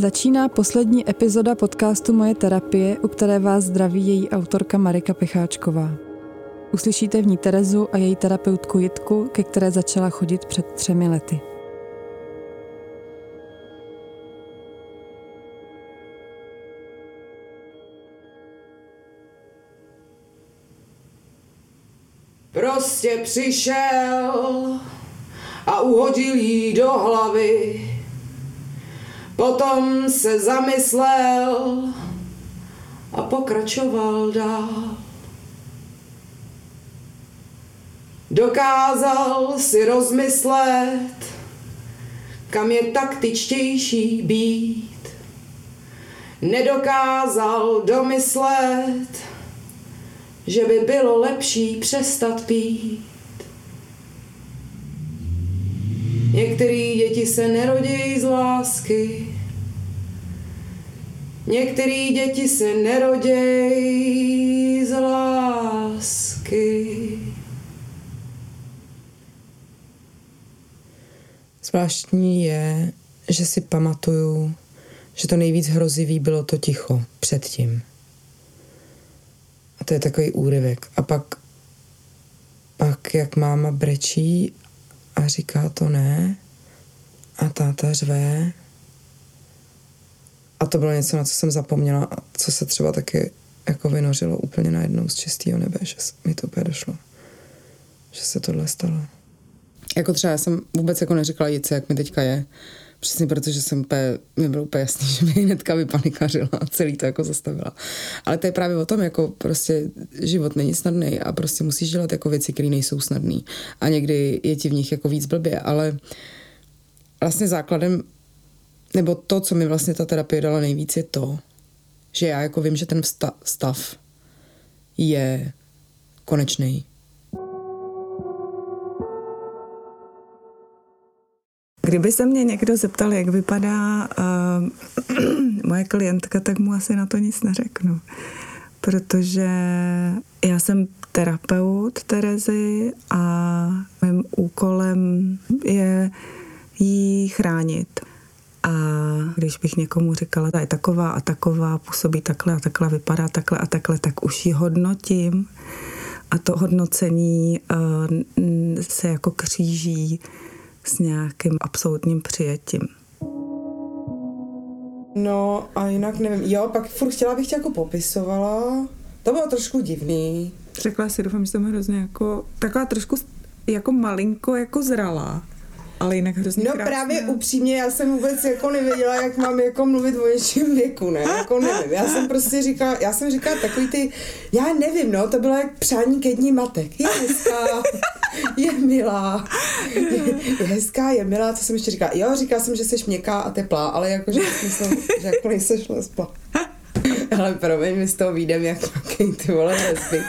Začíná poslední epizoda podcastu Moje terapie, u které vás zdraví její autorka Marika Pecháčková. Uslyšíte v ní Terezu a její terapeutku Jitku, ke které začala chodit před třemi lety. Prostě přišel a uhodil jí do hlavy Potom se zamyslel a pokračoval dál. Dokázal si rozmyslet, kam je taktičtější být. Nedokázal domyslet, že by bylo lepší přestat pít. Některé děti se nerodějí z lásky, některé děti se nerodějí z lásky. Zvláštní je, že si pamatuju, že to nejvíc hrozivý bylo to ticho předtím. A to je takový úryvek. A pak, pak jak máma brečí a říká to ne a táta řve. A to bylo něco, na co jsem zapomněla a co se třeba taky jako vynořilo úplně najednou z čistého nebe, že mi to úplně došlo, že se tohle stalo. Jako třeba já jsem vůbec jako neřekla Jice, jak mi teďka je, Přesně protože jsem úplně, mi bylo úplně jasný, že mi hnedka vypanikařila a celý to jako zastavila. Ale to je právě o tom, jako prostě život není snadný a prostě musíš dělat jako věci, které nejsou snadné. A někdy je ti v nich jako víc blbě, ale vlastně základem, nebo to, co mi vlastně ta terapie dala nejvíc, je to, že já jako vím, že ten stav je konečný, Kdyby se mě někdo zeptal, jak vypadá uh, moje klientka, tak mu asi na to nic neřeknu. Protože já jsem terapeut Terezy a mým úkolem je jí chránit. A když bych někomu říkala, ta je taková a taková, působí takhle a takhle, vypadá takhle a takhle, tak už ji hodnotím. A to hodnocení uh, se jako kříží s nějakým absolutním přijetím. No a jinak nevím, jo, pak furt chtěla bych tě jako popisovala, to bylo trošku divný. Řekla si, doufám, že jsem hrozně jako, taková trošku jako malinko jako zralá ale jinak hrozně No krásná. právě upřímně, já jsem vůbec jako nevěděla, jak mám jako mluvit o něčím věku, ne, jako nevím, já jsem prostě říkala, já jsem říkala takový ty, já nevím, no, to bylo jak přání ke dní matek, je hezká, je milá, je, je hezká, je milá, co jsem ještě říkala, jo, říkala jsem, že jsi měkká a teplá, ale jakože myslím, že jako nejseš lesba. Ale promiň, my z toho výjdem jak takový ty vole lesby.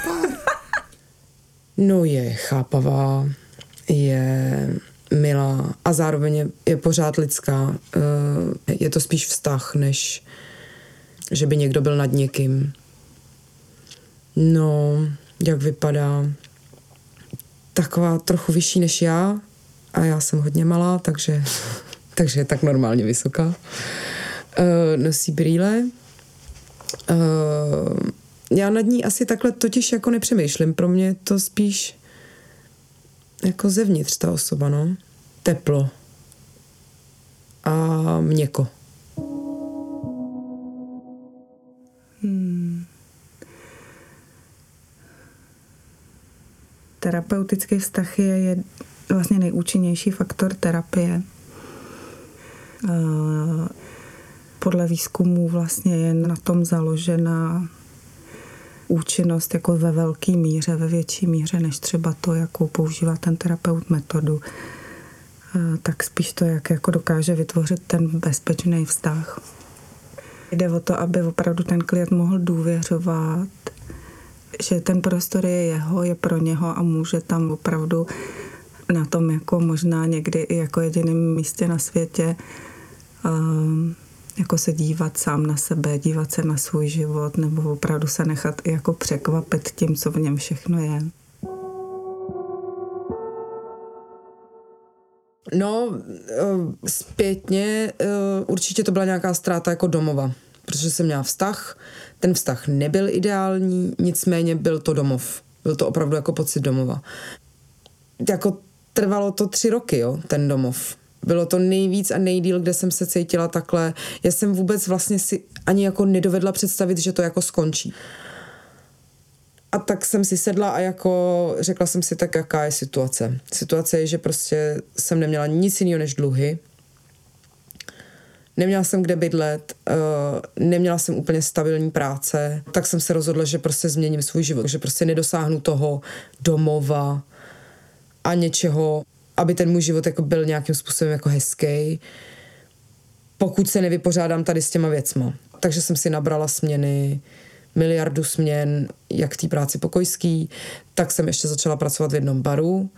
No je chápavá, je milá a zároveň je, je pořád lidská. Eh, je to spíš vztah, než že by někdo byl nad někým. No, jak vypadá? Taková trochu vyšší než já a já jsem hodně malá, takže, takže je tak normálně vysoká. Uh, nosí brýle. Uh, já nad ní asi takhle totiž jako nepřemýšlím. Pro mě to spíš jako zevnitř ta osoba, no. Teplo. A měko. Hmm. Terapeutický vztah je, je vlastně nejúčinnější faktor terapie. Podle výzkumů vlastně je na tom založena účinnost jako ve velké míře, ve větší míře, než třeba to, jakou používá ten terapeut metodu. Tak spíš to, jak jako dokáže vytvořit ten bezpečný vztah. Jde o to, aby opravdu ten klient mohl důvěřovat, že ten prostor je jeho, je pro něho a může tam opravdu na tom jako možná někdy i jako jediném místě na světě um, jako se dívat sám na sebe, dívat se na svůj život nebo opravdu se nechat i jako překvapit tím, co v něm všechno je. No, eh, zpětně eh, určitě to byla nějaká ztráta jako domova, protože jsem měla vztah, ten vztah nebyl ideální, nicméně byl to domov. Byl to opravdu jako pocit domova. Jako trvalo to tři roky, jo, ten domov. Bylo to nejvíc a nejdíl, kde jsem se cítila takhle. Já jsem vůbec vlastně si ani jako nedovedla představit, že to jako skončí. A tak jsem si sedla a jako řekla jsem si tak, jaká je situace. Situace je, že prostě jsem neměla nic jiného než dluhy. Neměla jsem kde bydlet, uh, neměla jsem úplně stabilní práce, tak jsem se rozhodla, že prostě změním svůj život, že prostě nedosáhnu toho domova a něčeho, aby ten můj život jako byl nějakým způsobem jako hezký, pokud se nevypořádám tady s těma věcma. Takže jsem si nabrala směny, miliardu směn, jak té práci pokojský, tak jsem ještě začala pracovat v jednom baru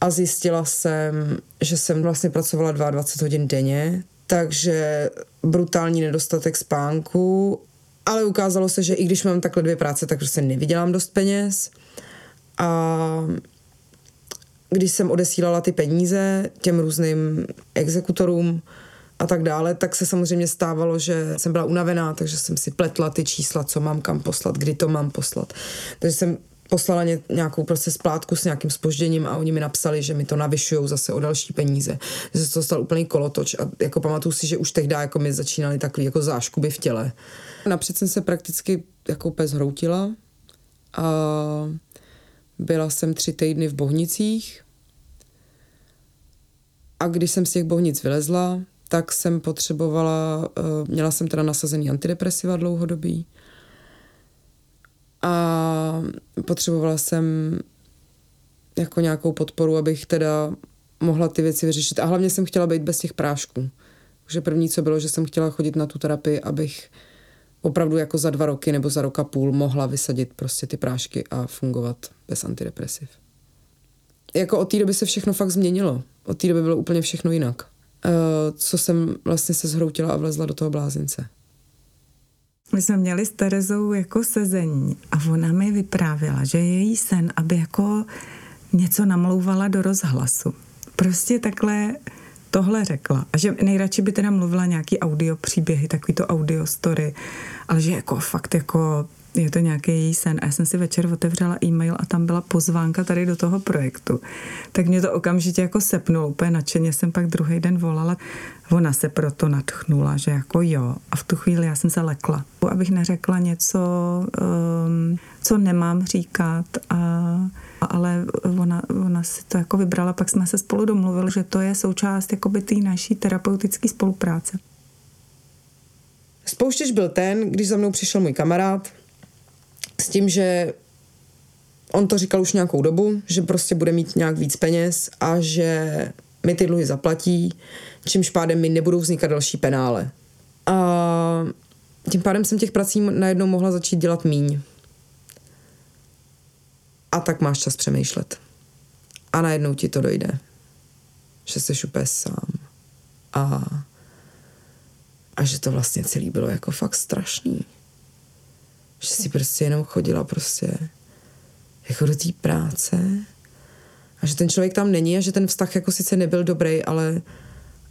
a zjistila jsem, že jsem vlastně pracovala 22 hodin denně, takže brutální nedostatek spánku, ale ukázalo se, že i když mám takhle dvě práce, tak prostě nevydělám dost peněz. A když jsem odesílala ty peníze těm různým exekutorům, a tak dále, tak se samozřejmě stávalo, že jsem byla unavená, takže jsem si pletla ty čísla, co mám kam poslat, kdy to mám poslat. Takže jsem poslala ně, nějakou prostě splátku s nějakým spožděním a oni mi napsali, že mi to navyšují zase o další peníze. Že se to stal úplný kolotoč a jako pamatuju si, že už tehdy jako mi začínaly takový jako záškuby v těle. Napřed jsem se prakticky jako úplně zhroutila a byla jsem tři týdny v Bohnicích a když jsem z těch Bohnic vylezla, tak jsem potřebovala, eh, měla jsem teda nasazený antidepresiva dlouhodobý a potřebovala jsem jako nějakou podporu, abych teda mohla ty věci vyřešit. A hlavně jsem chtěla být bez těch prášků. Takže první, co bylo, že jsem chtěla chodit na tu terapii, abych opravdu jako za dva roky nebo za rok a půl mohla vysadit prostě ty prášky a fungovat bez antidepresiv. Jako od té doby se všechno fakt změnilo. Od té doby bylo úplně všechno jinak. Eh, co jsem vlastně se zhroutila a vlezla do toho blázince. My jsme měli s Terezou jako sezení a ona mi vyprávěla, že je její sen, aby jako něco namlouvala do rozhlasu. Prostě takhle tohle řekla. A že nejradši by teda mluvila nějaký audio příběhy, takový to audio story, ale že jako fakt jako je to nějaký její sen. A já jsem si večer otevřela e-mail a tam byla pozvánka tady do toho projektu. Tak mě to okamžitě jako sepnulo, úplně nadšeně jsem pak druhý den volala. Ona se proto natchnula, že jako jo. A v tu chvíli já jsem se lekla. Abych neřekla něco, um, co nemám říkat, a, ale ona, ona si to jako vybrala, pak jsme se spolu domluvili, že to je součást jakoby té naší terapeutické spolupráce. Spouštěč byl ten, když za mnou přišel můj kamarád, tím, že on to říkal už nějakou dobu, že prostě bude mít nějak víc peněz a že mi ty dluhy zaplatí, čímž pádem mi nebudou vznikat další penále. A tím pádem jsem těch prací najednou mohla začít dělat míň. A tak máš čas přemýšlet. A najednou ti to dojde. Že jsi úplně sám. A, a že to vlastně celý bylo jako fakt strašný že si prostě jenom chodila prostě jako do té práce a že ten člověk tam není a že ten vztah jako sice nebyl dobrý, ale,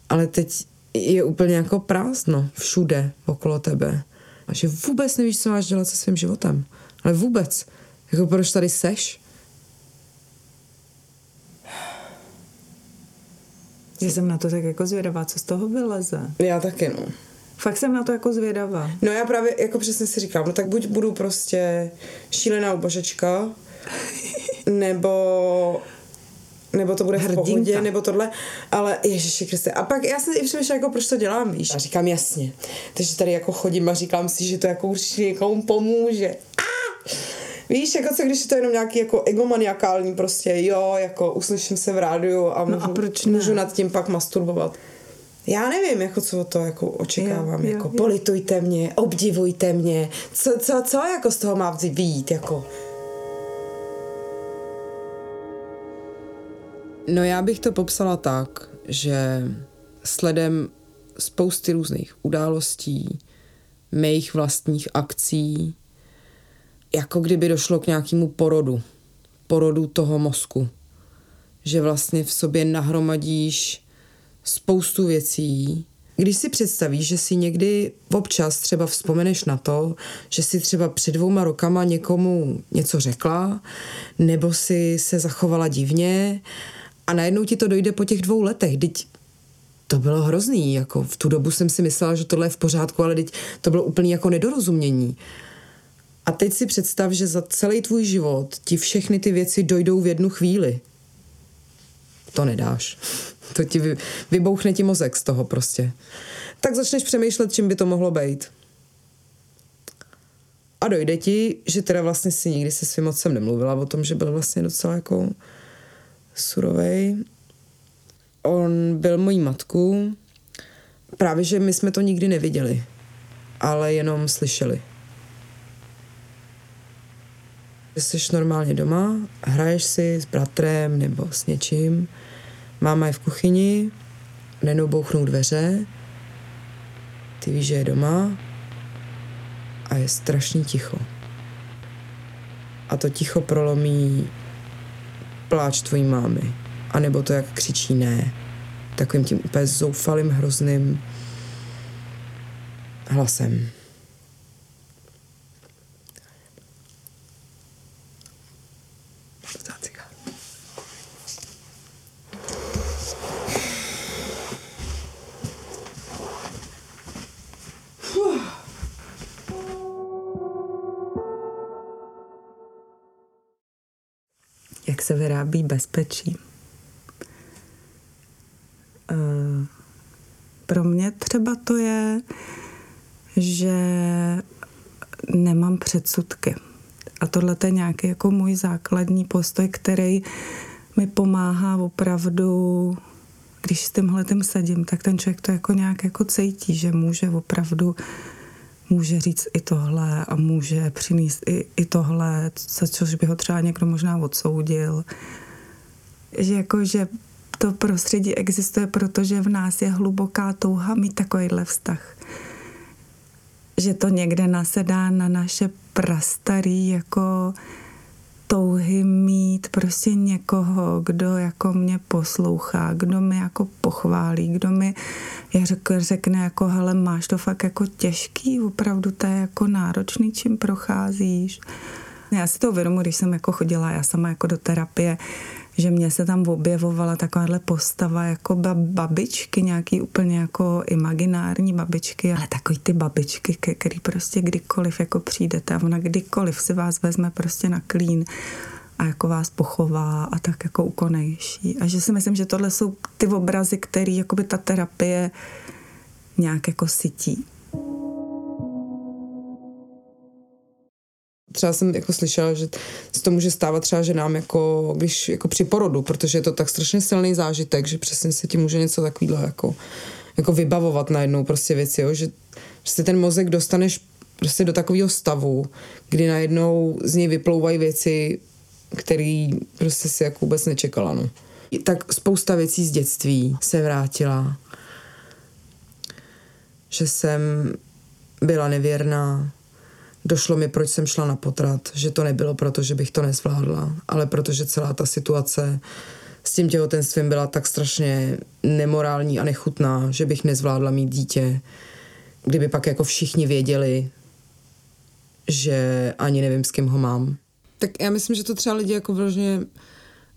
ale teď je úplně jako prázdno všude okolo tebe. A že vůbec nevíš, co máš dělat se svým životem. Ale vůbec. Jako proč tady seš? Že jsem na to tak jako zvědavá, co z toho vyleze. Já taky, no. Fakt jsem na to jako zvědavá. No já právě jako přesně si říkám, no tak buď budu prostě šílená ubožečka, nebo nebo to bude Hrdinka. v pohodě, nebo tohle, ale Ježiši Kriste. A pak já jsem i přemýšlela, jako proč to dělám, víš? A říkám jasně. Takže tady jako chodím a říkám si, že to jako určitě někomu pomůže. A! Víš, jako co když je to jenom nějaký jako egomaniakální prostě, jo, jako uslyším se v rádiu a můžu, No a proč ne? můžu nad tím pak masturbovat. Já nevím, jako co to jako očekávám, Jo, jo, jako jo. politujte mě, obdivujte mě, co, co, co jako z toho má vyjít, jako. No já bych to popsala tak, že sledem spousty různých událostí, mých vlastních akcí, jako kdyby došlo k nějakému porodu, porodu toho mozku. Že vlastně v sobě nahromadíš spoustu věcí. Když si představíš, že si někdy občas třeba vzpomeneš na to, že si třeba před dvouma rokama někomu něco řekla, nebo si se zachovala divně a najednou ti to dojde po těch dvou letech. Teď to bylo hrozný, jako v tu dobu jsem si myslela, že tohle je v pořádku, ale teď to bylo úplně jako nedorozumění. A teď si představ, že za celý tvůj život ti všechny ty věci dojdou v jednu chvíli. To nedáš. To ti vy, vybouchne ti mozek z toho prostě. Tak začneš přemýšlet, čím by to mohlo být. A dojde ti, že teda vlastně si nikdy se svým otcem nemluvila o tom, že byl vlastně docela jako surovej. On byl mojí matku. Právě, že my jsme to nikdy neviděli, ale jenom slyšeli. Jsi normálně doma, hraješ si s bratrem nebo s něčím, máma je v kuchyni, najednou bouchnou dveře, ty víš, že je doma a je strašně ticho. A to ticho prolomí pláč tvojí mámy. A nebo to, jak křičí ne. Takovým tím úplně zoufalým, hrozným hlasem. Se vyrábí bezpečí. Eh, Pro mě třeba to je, že nemám předsudky. A tohle je nějaký jako můj základní postoj, který mi pomáhá opravdu, když s tímhle tím sedím, tak ten člověk to jako nějak jako cítí, že může opravdu může říct i tohle a může přinést i, i tohle, za což by ho třeba někdo možná odsoudil. Že jako, že to prostředí existuje, protože v nás je hluboká touha mít takovýhle vztah. Že to někde nasedá na naše prastarý jako prostě někoho, kdo jako mě poslouchá, kdo mi jako pochválí, kdo mi řek, řekne jako hele, máš to fakt jako těžký, opravdu to je jako náročný, čím procházíš. Já si to uvědomuji, když jsem jako chodila já sama jako do terapie, že mě se tam objevovala takováhle postava jako babičky, nějaký úplně jako imaginární babičky, ale takový ty babičky, který prostě kdykoliv jako přijdete a ona kdykoliv si vás vezme prostě na klín a jako vás pochová a tak jako ukonejší. A že si myslím, že tohle jsou ty obrazy, které jakoby ta terapie nějak jako sytí. třeba jsem jako slyšela, že se to může stávat třeba ženám jako, když, jako při porodu, protože je to tak strašně silný zážitek, že přesně se ti může něco takového jako, jako vybavovat najednou prostě věci, jo? že prostě ten mozek dostaneš prostě do takového stavu, kdy najednou z něj vyplouvají věci, které prostě si jako vůbec nečekala. No. Tak spousta věcí z dětství se vrátila. Že jsem byla nevěrná, došlo mi, proč jsem šla na potrat, že to nebylo proto, že bych to nezvládla, ale protože celá ta situace s tím těhotenstvím byla tak strašně nemorální a nechutná, že bych nezvládla mít dítě. Kdyby pak jako všichni věděli, že ani nevím, s kým ho mám. Tak já myslím, že to třeba lidi jako vložně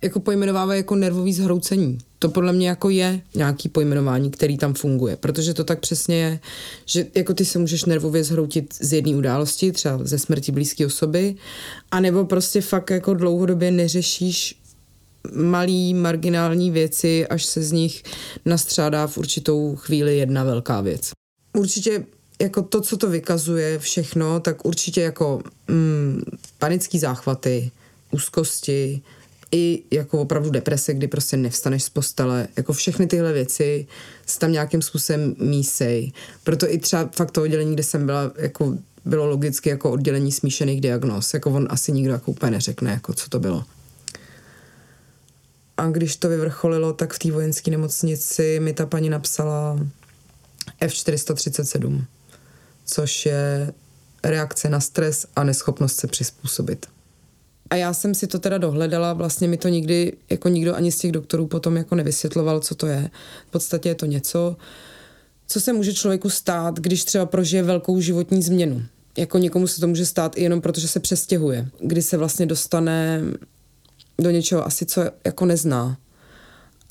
jako pojmenovávají jako nervový zhroucení. To podle mě jako je nějaký pojmenování, který tam funguje, protože to tak přesně je, že jako ty se můžeš nervově zhroutit z jedné události, třeba ze smrti blízké osoby, anebo prostě fakt jako dlouhodobě neřešíš malý marginální věci, až se z nich nastřádá v určitou chvíli jedna velká věc. Určitě jako to, co to vykazuje všechno, tak určitě jako mm, panický záchvaty, úzkosti, i jako opravdu deprese, kdy prostě nevstaneš z postele, jako všechny tyhle věci se tam nějakým způsobem mísej. Proto i třeba fakt to oddělení, kde jsem byla, jako bylo logicky jako oddělení smíšených diagnóz. Jako on asi nikdo jako úplně neřekne, jako co to bylo. A když to vyvrcholilo, tak v té vojenské nemocnici mi ta paní napsala F437, což je reakce na stres a neschopnost se přizpůsobit. A já jsem si to teda dohledala, vlastně mi to nikdy, jako nikdo ani z těch doktorů potom jako nevysvětloval, co to je. V podstatě je to něco, co se může člověku stát, když třeba prožije velkou životní změnu. Jako někomu se to může stát i jenom proto, že se přestěhuje, kdy se vlastně dostane do něčeho asi, co jako nezná.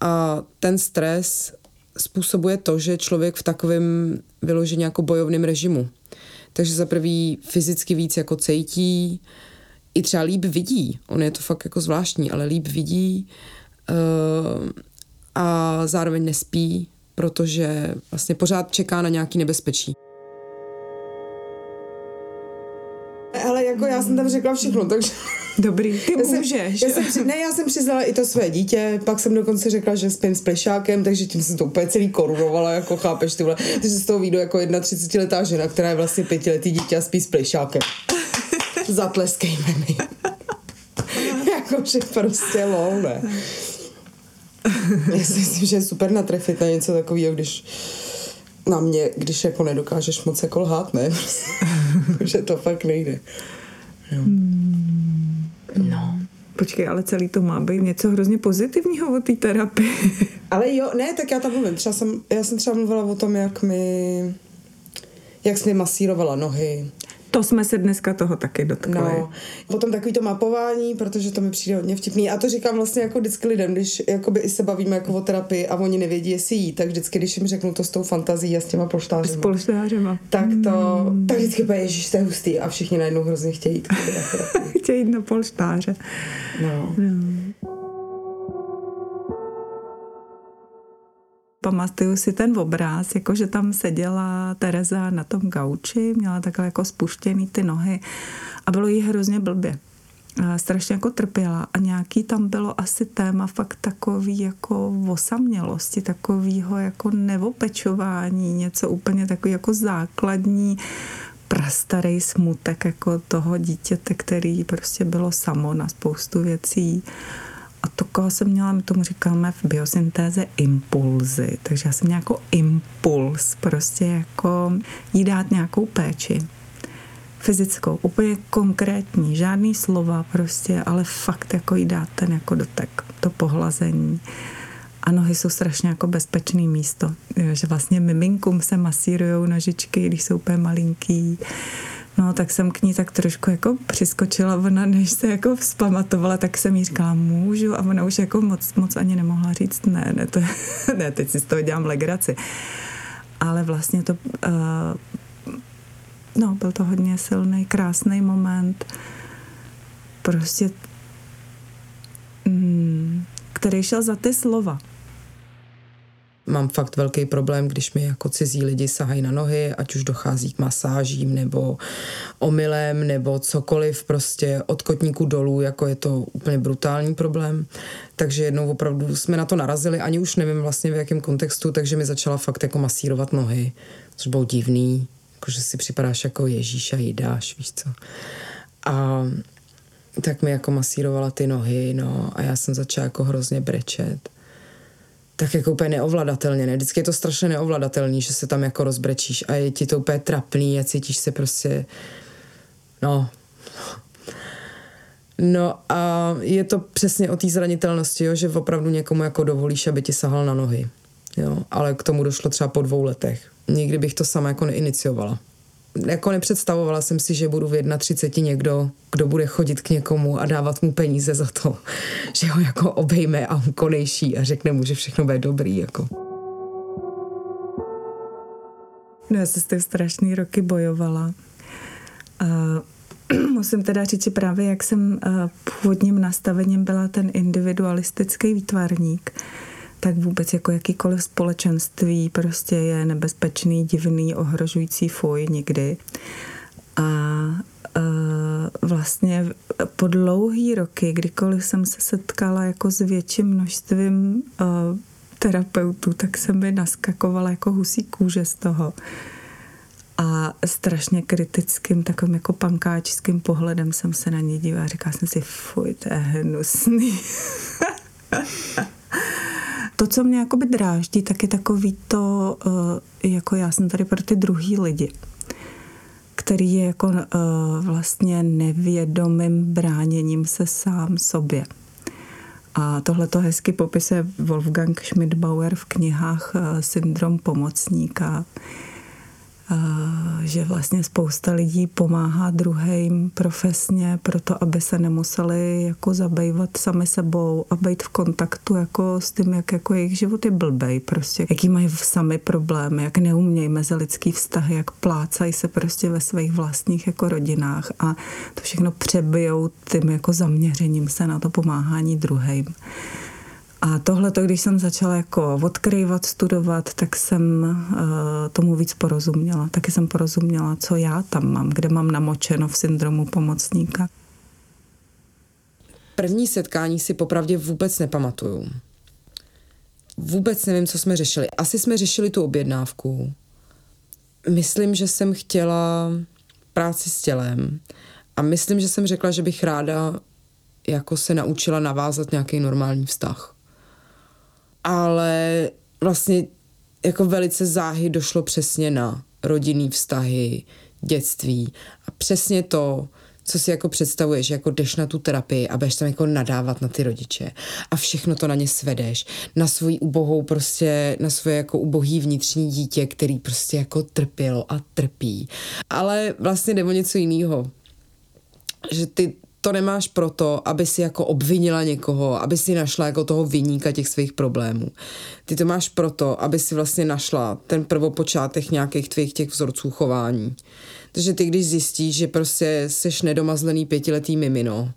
A ten stres způsobuje to, že člověk v takovém vyloženě jako bojovném režimu. Takže za prvý fyzicky víc jako cejtí, i třeba líp vidí. On je to fakt jako zvláštní, ale líp vidí uh, a zároveň nespí, protože vlastně pořád čeká na nějaký nebezpečí. Jako já jsem tam řekla všechno, takže... Dobrý, ty Já jsem, můžeš. já jsem, ne, já jsem přiznala i to své dítě, pak jsem dokonce řekla, že spím s plešákem, takže tím jsem to úplně celý korunovala, jako chápeš ty vole. Takže z toho výjdu jako 31 letá žena, která je vlastně pětiletý dítě a spí s plešákem. Zatleskejme mi. Jakože prostě lol, ne. Já si myslím, že je super natrefit na něco takového, když na mě, když jako nedokážeš moc jako lhát, ne? že to fakt nejde. No. Počkej, ale celý to má být něco hrozně pozitivního o té terapii. Ale jo, ne, tak já tam mluvím. Třeba jsem, já jsem třeba mluvila o tom, jak mi jak jsi mi masírovala nohy. To jsme se dneska toho taky dotkli. No, potom takový to mapování, protože to mi přijde hodně vtipný. A to říkám vlastně jako vždycky lidem, když jakoby i se bavíme jako o terapii a oni nevědí, jestli jí, tak vždycky, když jim řeknu to s tou fantazí a s těma S polštářema, polštářema. tak to, tak vždycky bude, ježiš, to je hustý a všichni najednou hrozně chtějí jít. Chtějí jít na polštáře. No. Pamatuju si ten obráz, jako že tam seděla Tereza na tom gauči, měla takhle jako spuštěný ty nohy a bylo jí hrozně blbě. A strašně jako trpěla a nějaký tam bylo asi téma fakt takový jako osamělosti, takovýho jako nevopečování, něco úplně takový jako základní prastarý smutek jako toho dítěte, který prostě bylo samo na spoustu věcí. A to, koho jsem měla, my tomu říkáme v biosyntéze impulzy. Takže já jsem měla jako impuls, prostě jako jí dát nějakou péči. Fyzickou, úplně konkrétní, žádný slova prostě, ale fakt jako jí dát ten jako dotek, to pohlazení. A nohy jsou strašně jako bezpečný místo, že vlastně miminkům se masírujou nožičky, když jsou úplně malinký. No, tak jsem k ní tak trošku jako přiskočila, ona než se jako vzpamatovala, tak jsem jí říkala, můžu, a ona už jako moc, moc ani nemohla říct, ne, ne, to, ne, teď si z toho dělám legraci. Ale vlastně to, uh, no, byl to hodně silný, krásný moment, prostě, mm, který šel za ty slova. Mám fakt velký problém, když mi jako cizí lidi sahají na nohy, ať už dochází k masážím nebo omylem nebo cokoliv, prostě od kotníku dolů, jako je to úplně brutální problém. Takže jednou opravdu jsme na to narazili, ani už nevím vlastně v jakém kontextu, takže mi začala fakt jako masírovat nohy, což bylo divný, jako že si připadáš jako Ježíš a jídáš, víš co. A tak mi jako masírovala ty nohy, no a já jsem začala jako hrozně brečet tak jako úplně neovladatelně, ne? Vždycky je to strašně neovladatelný, že se tam jako rozbrečíš a je ti to úplně trapný a cítíš se prostě, no. No a je to přesně o té zranitelnosti, jo? že opravdu někomu jako dovolíš, aby ti sahal na nohy. Jo? Ale k tomu došlo třeba po dvou letech. Nikdy bych to sama jako neiniciovala jako nepředstavovala jsem si, že budu v 31 někdo, kdo bude chodit k někomu a dávat mu peníze za to, že ho jako obejme a on konejší a řekne mu, že všechno bude dobrý. Jako. No já se s tím strašný roky bojovala. A musím teda říct, že právě jak jsem původním nastavením byla ten individualistický výtvarník, tak vůbec jako jakýkoliv společenství prostě je nebezpečný, divný, ohrožující fuj někdy. A uh, vlastně po dlouhý roky, kdykoliv jsem se setkala jako s větším množstvím uh, terapeutů, tak se mi naskakovala jako husí kůže z toho. A strašně kritickým, takovým jako pankáčským pohledem jsem se na ně dívala. Říkala jsem si, fuj, to je hnusný. to, co mě jakoby dráždí, tak je takový to, eh, jako já jsem tady pro ty druhý lidi, který je jako eh, vlastně nevědomým bráněním se sám sobě. A tohle to hezky popisuje Wolfgang Schmidbauer v knihách eh, Syndrom pomocníka, že vlastně spousta lidí pomáhá druhým profesně proto, aby se nemuseli jako zabývat sami sebou a být v kontaktu jako s tím, jak jako jejich život je blbej prostě, jaký mají sami problémy, jak neumějí mezi lidský vztahy, jak plácají se prostě ve svých vlastních jako rodinách a to všechno přebijou tím jako zaměřením se na to pomáhání druhým. A tohle, když jsem začala jako odkrývat, studovat, tak jsem uh, tomu víc porozuměla. Taky jsem porozuměla, co já tam mám, kde mám namočeno v syndromu pomocníka. První setkání si popravdě vůbec nepamatuju. Vůbec nevím, co jsme řešili. Asi jsme řešili tu objednávku. Myslím, že jsem chtěla práci s tělem a myslím, že jsem řekla, že bych ráda jako se naučila navázat nějaký normální vztah ale vlastně jako velice záhy došlo přesně na rodinný vztahy, dětství a přesně to, co si jako představuješ, jako jdeš na tu terapii a budeš tam jako nadávat na ty rodiče a všechno to na ně svedeš, na svoji ubohou prostě, na svoje jako ubohý vnitřní dítě, který prostě jako trpělo a trpí. Ale vlastně jde o něco jiného. Že ty to nemáš proto, aby si jako obvinila někoho, aby si našla jako toho vyníka těch svých problémů. Ty to máš proto, aby si vlastně našla ten prvopočátek nějakých tvých těch vzorců chování. Takže ty, když zjistíš, že prostě seš nedomazlený pětiletý mimino,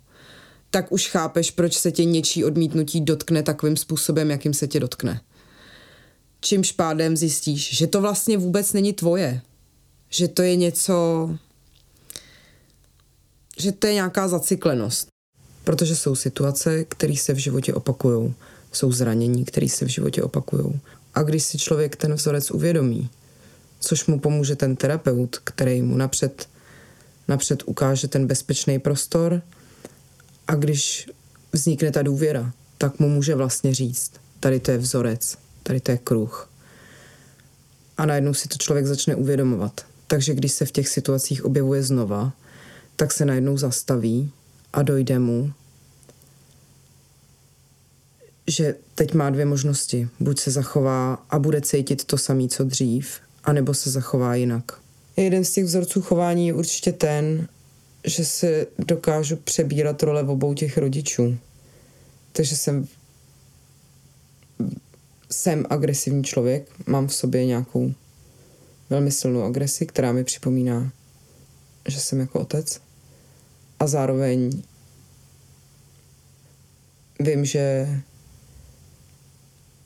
tak už chápeš, proč se tě něčí odmítnutí dotkne takovým způsobem, jakým se tě dotkne. Čímž pádem zjistíš, že to vlastně vůbec není tvoje. Že to je něco, že to je nějaká zacyklenost. Protože jsou situace, které se v životě opakují. Jsou zranění, které se v životě opakují. A když si člověk ten vzorec uvědomí, což mu pomůže ten terapeut, který mu napřed, napřed ukáže ten bezpečný prostor a když vznikne ta důvěra, tak mu může vlastně říct, tady to je vzorec, tady to je kruh. A najednou si to člověk začne uvědomovat. Takže když se v těch situacích objevuje znova, tak se najednou zastaví a dojde mu, že teď má dvě možnosti. Buď se zachová a bude cítit to samé, co dřív, anebo se zachová jinak. Jeden z těch vzorců chování je určitě ten, že se dokážu přebírat role v obou těch rodičů. Takže jsem jsem agresivní člověk, mám v sobě nějakou velmi silnou agresi, která mi připomíná, že jsem jako otec a zároveň vím, že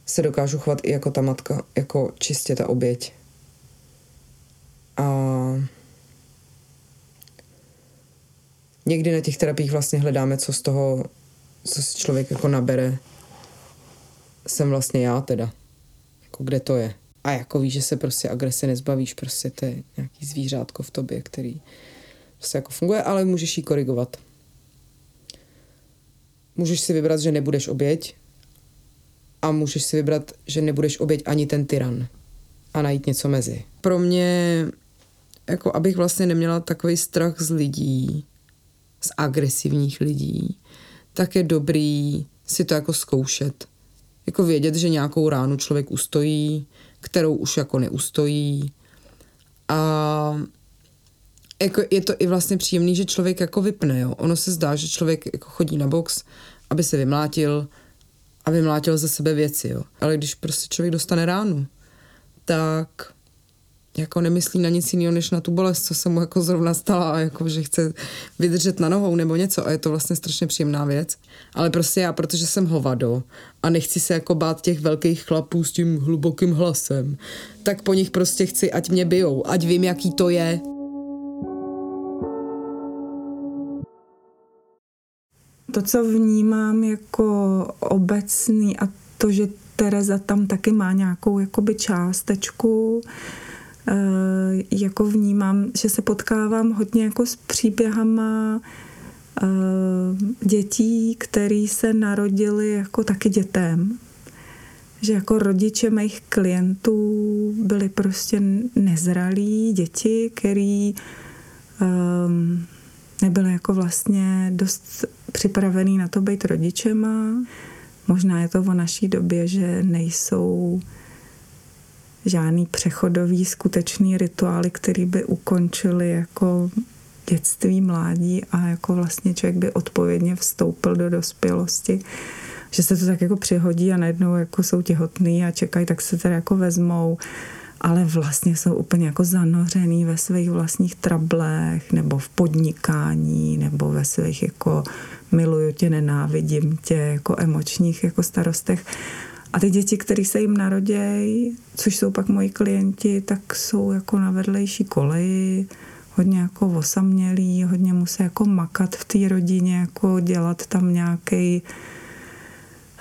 se dokážu chovat i jako ta matka, jako čistě ta oběť. A někdy na těch terapiích vlastně hledáme, co z toho, co si člověk jako nabere, jsem vlastně já teda. Jako kde to je. A jako víš, že se prostě agrese nezbavíš, prostě to je nějaký zvířátko v tobě, který prostě jako funguje, ale můžeš ji korigovat. Můžeš si vybrat, že nebudeš oběť a můžeš si vybrat, že nebudeš oběť ani ten tyran a najít něco mezi. Pro mě, jako abych vlastně neměla takový strach z lidí, z agresivních lidí, tak je dobrý si to jako zkoušet. Jako vědět, že nějakou ránu člověk ustojí, kterou už jako neustojí a jako je to i vlastně příjemný, že člověk jako vypne, jo. Ono se zdá, že člověk jako chodí na box, aby se vymlátil a vymlátil ze sebe věci, jo. Ale když prostě člověk dostane ránu, tak jako nemyslí na nic jiného, než na tu bolest, co se mu jako zrovna stala a jako, že chce vydržet na nohou nebo něco a je to vlastně strašně příjemná věc. Ale prostě já, protože jsem hovado a nechci se jako bát těch velkých chlapů s tím hlubokým hlasem, tak po nich prostě chci, ať mě bijou, ať vím, jaký to je. To, co vnímám jako obecný a to, že Tereza tam taky má nějakou jakoby částečku, jako vnímám, že se potkávám hodně jako s příběhama eh, dětí, který se narodili jako taky dětem. Že jako rodiče mých klientů byli prostě nezralí děti, který um, nebyli jako vlastně dost připravený na to být rodičema. Možná je to o naší době, že nejsou žádný přechodový skutečný rituály, který by ukončili jako dětství, mládí a jako vlastně člověk by odpovědně vstoupil do dospělosti. Že se to tak jako přihodí a najednou jako jsou těhotný a čekají, tak se teda jako vezmou ale vlastně jsou úplně jako zanořený ve svých vlastních trablech nebo v podnikání nebo ve svých jako miluju tě, nenávidím tě, jako emočních jako starostech. A ty děti, které se jim narodějí, což jsou pak moji klienti, tak jsou jako na vedlejší koleji, hodně jako osamělí, hodně musí jako makat v té rodině, jako dělat tam nějaký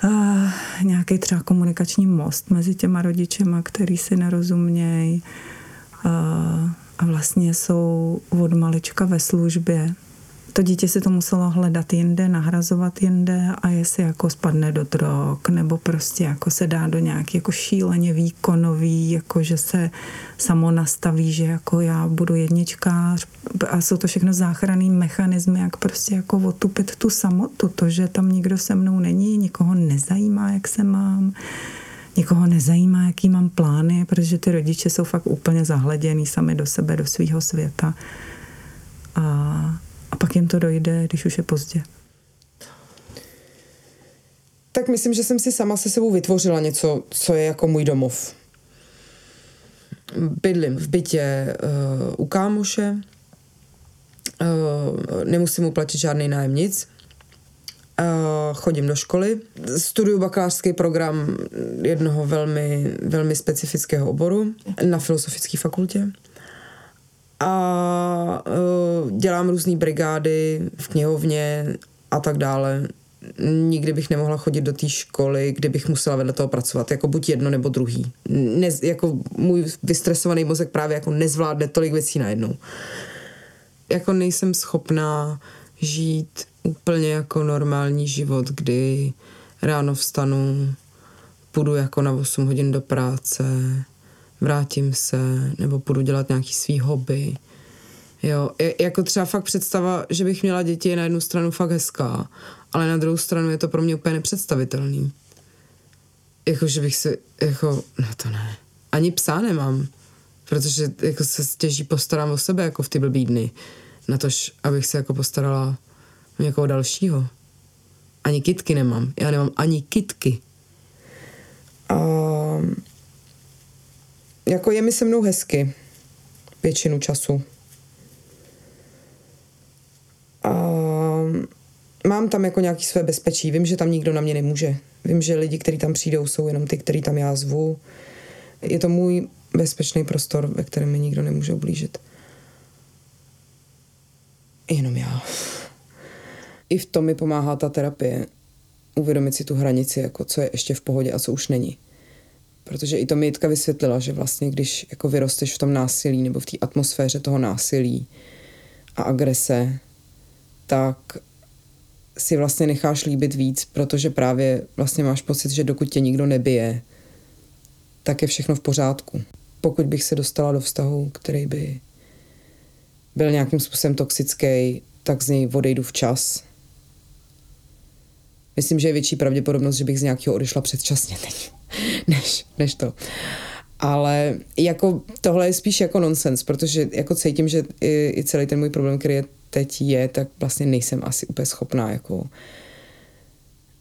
uh, nějaký třeba komunikační most mezi těma rodičema, který si nerozumějí. Uh, a vlastně jsou od malička ve službě to dítě si to muselo hledat jinde, nahrazovat jinde a jestli jako spadne do drog nebo prostě jako se dá do nějaký jako šíleně výkonový, jako že se samo nastaví, že jako já budu jedničkář a jsou to všechno záchranný mechanismy, jak prostě jako otupit tu samotu, to, že tam nikdo se mnou není, nikoho nezajímá, jak se mám, nikoho nezajímá, jaký mám plány, protože ty rodiče jsou fakt úplně zahleděný sami do sebe, do svého světa. Jim to dojde, když už je pozdě. Tak myslím, že jsem si sama se sebou vytvořila něco, co je jako můj domov. Bydlím v bytě uh, u kámoše, uh, nemusím mu platit žádný nájem nic, uh, chodím do školy, studuju bakalářský program jednoho velmi, velmi specifického oboru na filozofické fakultě a uh, dělám různé brigády v knihovně a tak dále. Nikdy bych nemohla chodit do té školy, kde bych musela vedle toho pracovat, jako buď jedno nebo druhý. Ne, jako můj vystresovaný mozek právě jako nezvládne tolik věcí najednou. Jako nejsem schopná žít úplně jako normální život, kdy ráno vstanu, půjdu jako na 8 hodin do práce, vrátím se, nebo půjdu dělat nějaký svý hobby. Jo, je, jako třeba fakt představa, že bych měla děti je na jednu stranu fakt hezká, ale na druhou stranu je to pro mě úplně nepředstavitelný. Jako, že bych se, jako, no to ne. Ani psa nemám, protože jako se stěží postarám o sebe jako v ty blbý dny. Na tož, abych se jako postarala o někoho dalšího. Ani kitky nemám. Já nemám ani kitky. Um, jako je mi se mnou hezky většinu času. A mám tam jako nějaký své bezpečí. Vím, že tam nikdo na mě nemůže. Vím, že lidi, kteří tam přijdou, jsou jenom ty, který tam já zvu. Je to můj bezpečný prostor, ve kterém mi nikdo nemůže ublížit. Jenom já. I v tom mi pomáhá ta terapie. Uvědomit si tu hranici, jako co je ještě v pohodě a co už není. Protože i to mi Jitka vysvětlila, že vlastně když jako vyrosteš v tom násilí nebo v té atmosféře toho násilí a agrese, tak si vlastně necháš líbit víc, protože právě vlastně máš pocit, že dokud tě nikdo nebije, tak je všechno v pořádku. Pokud bych se dostala do vztahu, který by byl nějakým způsobem toxický, tak z něj odejdu včas. Myslím, že je větší pravděpodobnost, že bych z nějakého odešla předčasně teď. Než, než to. Ale jako tohle je spíš jako nonsens, protože jako cítím, že i, i celý ten můj problém, který je teď je, tak vlastně nejsem asi úplně schopná jako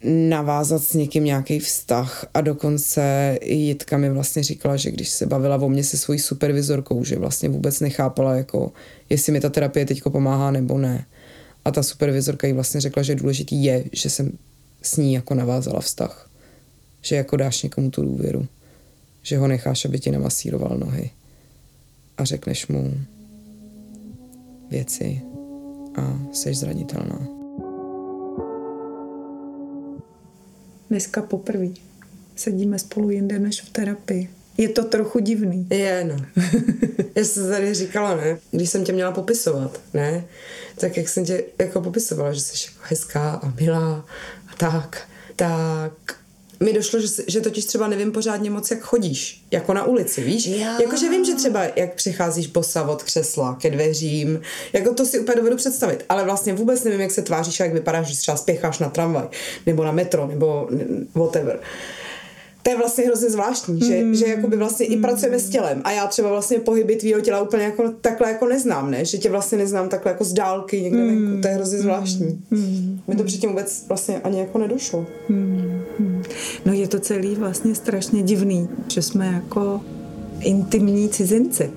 navázat s někým nějaký vztah a dokonce Jitka mi vlastně říkala, že když se bavila o mě se svojí supervizorkou, že vlastně vůbec nechápala, jako, jestli mi ta terapie teď pomáhá nebo ne. A ta supervizorka jí vlastně řekla, že důležitý je, že jsem s ní jako navázala vztah. Že jako dáš někomu tu důvěru. Že ho necháš, aby ti namasíroval nohy. A řekneš mu věci a jsi zranitelná. Dneska poprvé sedíme spolu jinde než v terapii. Je to trochu divný. Je, no. Já jsem tady říkala, ne, když jsem tě měla popisovat, ne, tak jak jsem tě jako popisovala, že jsi jako hezká a milá a tak, tak mi došlo, že, že totiž třeba nevím pořádně moc, jak chodíš, jako na ulici, víš? Jakože vím, že třeba jak přicházíš bosa od křesla ke dveřím, jako to si úplně dovedu představit, ale vlastně vůbec nevím, jak se tváříš a jak vypadáš, když třeba spěcháš na tramvaj, nebo na metro, nebo whatever to je vlastně hrozně zvláštní, že, mm. že jakoby vlastně mm. i pracujeme s tělem a já třeba vlastně pohyby tvýho těla úplně jako takhle jako neznám, ne? Že tě vlastně neznám takhle jako z dálky někde mm. venku, to je hrozně zvláštní. Mm. Mi to předtím vůbec vlastně ani jako nedošlo. Mm. No je to celý vlastně strašně divný, že jsme jako intimní cizinci.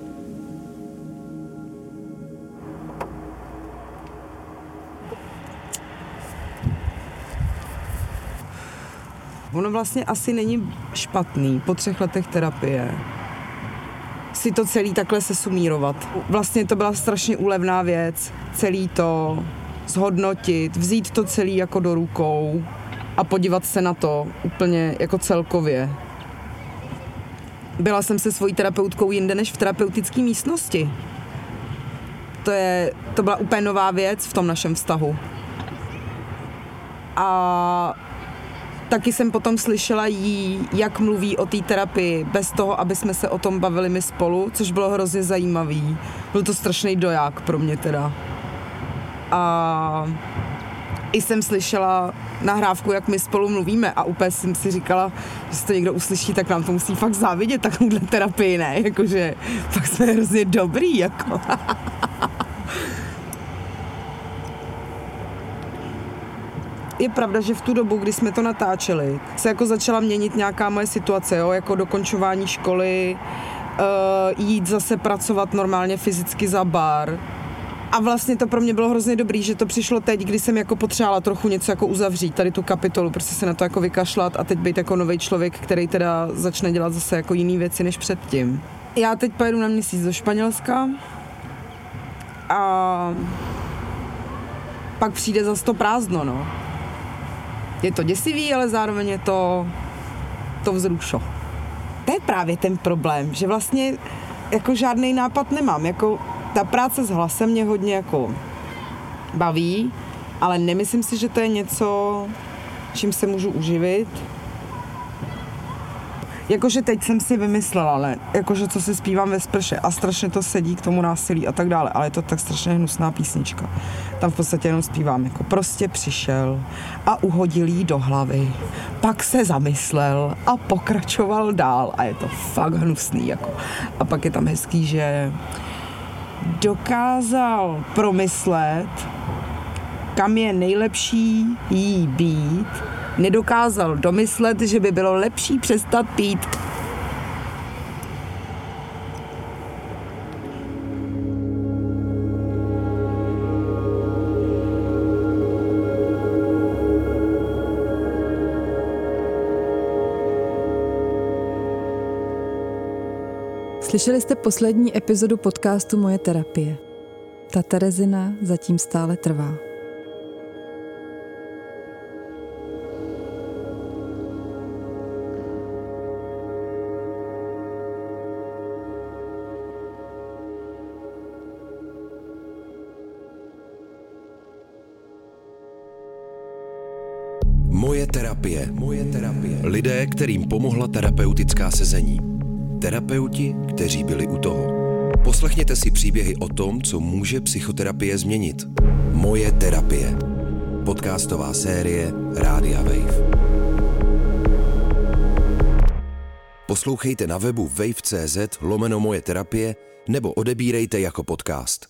Ono vlastně asi není špatný po třech letech terapie si to celý takhle se sumírovat. Vlastně to byla strašně úlevná věc, celý to zhodnotit, vzít to celý jako do rukou a podívat se na to úplně jako celkově. Byla jsem se svojí terapeutkou jinde než v terapeutické místnosti. To, je, to byla úplně nová věc v tom našem vztahu. A Taky jsem potom slyšela jí, jak mluví o té terapii, bez toho, aby jsme se o tom bavili my spolu, což bylo hrozně zajímavý. Byl to strašný doják pro mě teda. A i jsem slyšela nahrávku, jak my spolu mluvíme a úplně jsem si říkala, že to někdo uslyší, tak nám to musí fakt závidět takovouhle terapii, ne? Jakože fakt jsme hrozně dobrý, jako. je pravda, že v tu dobu, kdy jsme to natáčeli, se jako začala měnit nějaká moje situace, jo, jako dokončování školy, uh, jít zase pracovat normálně fyzicky za bar. A vlastně to pro mě bylo hrozně dobrý, že to přišlo teď, kdy jsem jako potřebovala trochu něco jako uzavřít, tady tu kapitolu, prostě se na to jako vykašlat a teď být jako nový člověk, který teda začne dělat zase jako jiný věci než předtím. Já teď pojedu na měsíc do Španělska a pak přijde zase to prázdno, no je to děsivý, ale zároveň je to, to vzrušo. To je právě ten problém, že vlastně jako žádný nápad nemám. Jako ta práce s hlasem mě hodně jako baví, ale nemyslím si, že to je něco, čím se můžu uživit Jakože teď jsem si vymyslela, ale jakože co si zpívám ve sprše a strašně to sedí k tomu násilí a tak dále, ale je to tak strašně hnusná písnička. Tam v podstatě jenom zpívám jako prostě přišel a uhodil jí do hlavy, pak se zamyslel a pokračoval dál a je to fakt hnusný jako. A pak je tam hezký, že dokázal promyslet, kam je nejlepší jí být nedokázal domyslet, že by bylo lepší přestat pít. Slyšeli jste poslední epizodu podcastu Moje terapie. Ta Terezina zatím stále trvá. Moje terapie. Moje terapie. Lidé, kterým pomohla terapeutická sezení. Terapeuti, kteří byli u toho. Poslechněte si příběhy o tom, co může psychoterapie změnit. Moje terapie. Podcastová série Rádia Wave. Poslouchejte na webu wave.cz lomeno moje terapie nebo odebírejte jako podcast.